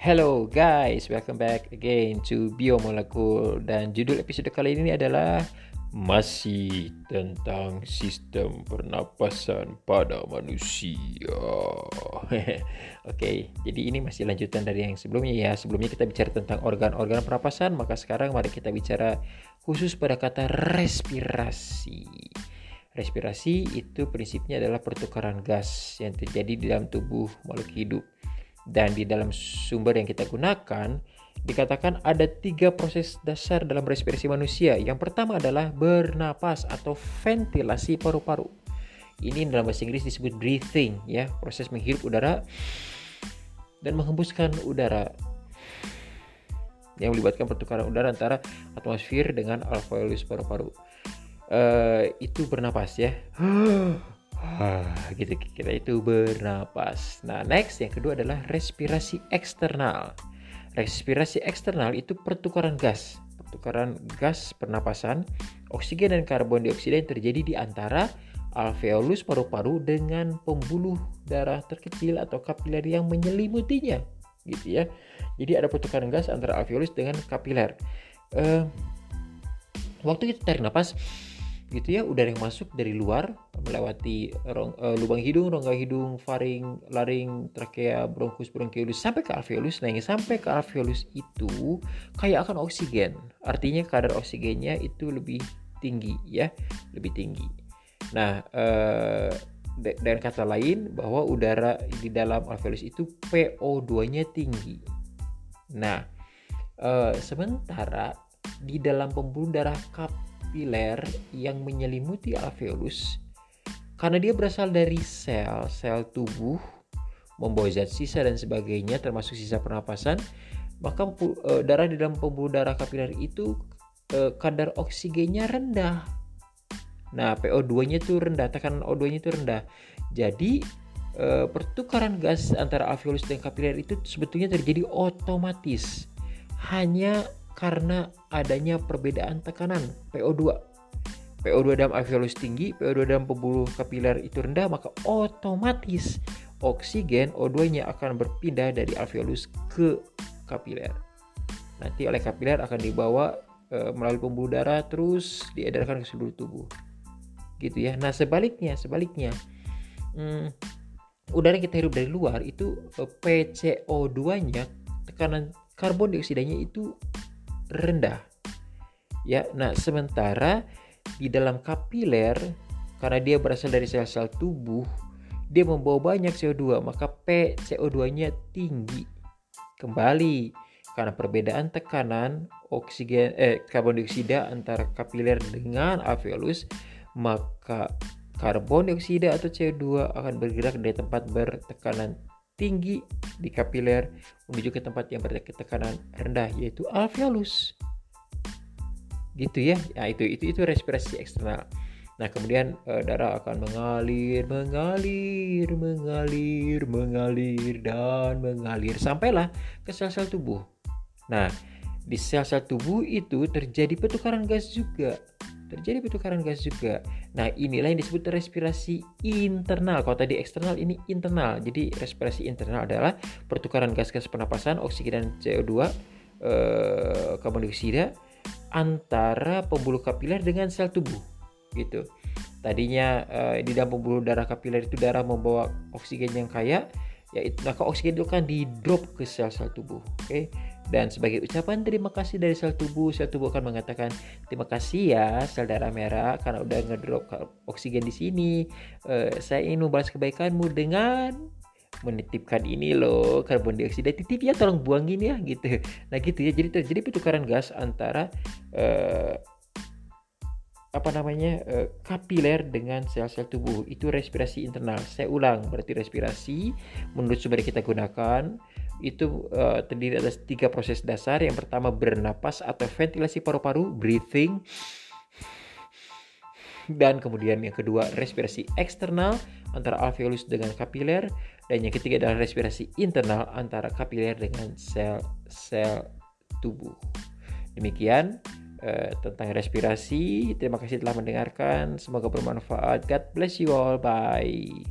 Hello guys, welcome back again to Biomolekul dan judul episode kali ini adalah masih tentang sistem pernapasan pada manusia. Oke, okay, jadi ini masih lanjutan dari yang sebelumnya ya. Sebelumnya kita bicara tentang organ-organ pernapasan, maka sekarang mari kita bicara khusus pada kata respirasi. Respirasi itu prinsipnya adalah pertukaran gas yang terjadi di dalam tubuh makhluk hidup dan di dalam sumber yang kita gunakan dikatakan ada tiga proses dasar dalam respirasi manusia. Yang pertama adalah bernapas atau ventilasi paru-paru. Ini dalam bahasa Inggris disebut breathing ya, proses menghirup udara dan menghembuskan udara yang melibatkan pertukaran udara antara atmosfer dengan alveolus paru-paru. Uh, itu bernapas ya. Gitu kira itu bernapas. Nah, next yang kedua adalah respirasi eksternal. Respirasi eksternal itu pertukaran gas, pertukaran gas pernapasan, oksigen dan karbon dioksida yang terjadi di antara alveolus paru-paru dengan pembuluh darah terkecil atau kapiler yang menyelimutinya, gitu ya. Jadi ada pertukaran gas antara alveolus dengan kapiler. Uh, waktu kita tarik nafas, gitu ya udara yang masuk dari luar melewati rong, uh, lubang hidung, rongga hidung, faring, laring, trakea, bronkus, bronkiolus sampai ke alveolus. Nah, yang sampai ke alveolus itu kayak akan oksigen. Artinya kadar oksigennya itu lebih tinggi ya, lebih tinggi. Nah, uh, dengan kata lain bahwa udara di dalam alveolus itu PO2-nya tinggi. Nah, uh, sementara di dalam pembuluh darah kap kapiler yang menyelimuti alveolus karena dia berasal dari sel, sel tubuh, membawa zat sisa dan sebagainya termasuk sisa pernapasan, maka e, darah di dalam pembuluh darah kapiler itu e, kadar oksigennya rendah. Nah, PO2-nya itu rendah, tekanan O2-nya itu rendah. Jadi e, pertukaran gas antara alveolus dan kapiler itu sebetulnya terjadi otomatis. Hanya karena adanya perbedaan tekanan PO2. PO2 dalam alveolus tinggi, PO2 dalam pembuluh kapiler itu rendah, maka otomatis oksigen O2-nya akan berpindah dari alveolus ke kapiler. Nanti oleh kapiler akan dibawa e, melalui pembuluh darah terus diedarkan ke seluruh tubuh. Gitu ya. Nah, sebaliknya, sebaliknya. Hmm, udara yang kita hirup dari luar itu e, PCO2-nya tekanan karbon dioksidanya itu rendah. Ya, nah sementara di dalam kapiler karena dia berasal dari sel-sel tubuh, dia membawa banyak CO2, maka P CO2-nya tinggi. Kembali karena perbedaan tekanan oksigen eh karbon dioksida antara kapiler dengan alveolus, maka karbon dioksida atau CO2 akan bergerak dari tempat bertekanan tinggi di kapiler menuju ke tempat yang bertekanan rendah yaitu alveolus. Gitu ya. Nah, itu itu itu respirasi eksternal. Nah, kemudian e, darah akan mengalir, mengalir, mengalir, mengalir dan mengalir sampailah ke sel-sel tubuh. Nah, di sel-sel tubuh itu terjadi pertukaran gas juga terjadi pertukaran gas juga. Nah, inilah yang disebut respirasi internal. Kalau tadi eksternal, ini internal. Jadi, respirasi internal adalah pertukaran gas-gas pernapasan, oksigen dan CO2, eh, karbon dioksida antara pembuluh kapiler dengan sel tubuh. Gitu. Tadinya eh, di dalam pembuluh darah kapiler itu darah membawa oksigen yang kaya, yaitu maka oksigen itu kan di drop ke sel-sel tubuh. Oke. Okay? Dan sebagai ucapan terima kasih dari sel tubuh, sel tubuh akan mengatakan terima kasih ya sel darah merah karena udah ngedrop oksigen di sini. Uh, saya ingin membalas kebaikanmu dengan menitipkan ini loh karbon dioksida titip ya tolong buangin ya gitu. Nah gitu ya. Jadi terjadi pertukaran gas antara uh, apa namanya uh, kapiler dengan sel-sel tubuh itu respirasi internal. Saya ulang berarti respirasi menurut sumber kita gunakan itu uh, terdiri atas tiga proses dasar. Yang pertama bernapas atau ventilasi paru-paru, breathing. Dan kemudian yang kedua respirasi eksternal antara alveolus dengan kapiler dan yang ketiga adalah respirasi internal antara kapiler dengan sel-sel tubuh. Demikian uh, tentang respirasi. Terima kasih telah mendengarkan. Semoga bermanfaat. God bless you all. Bye.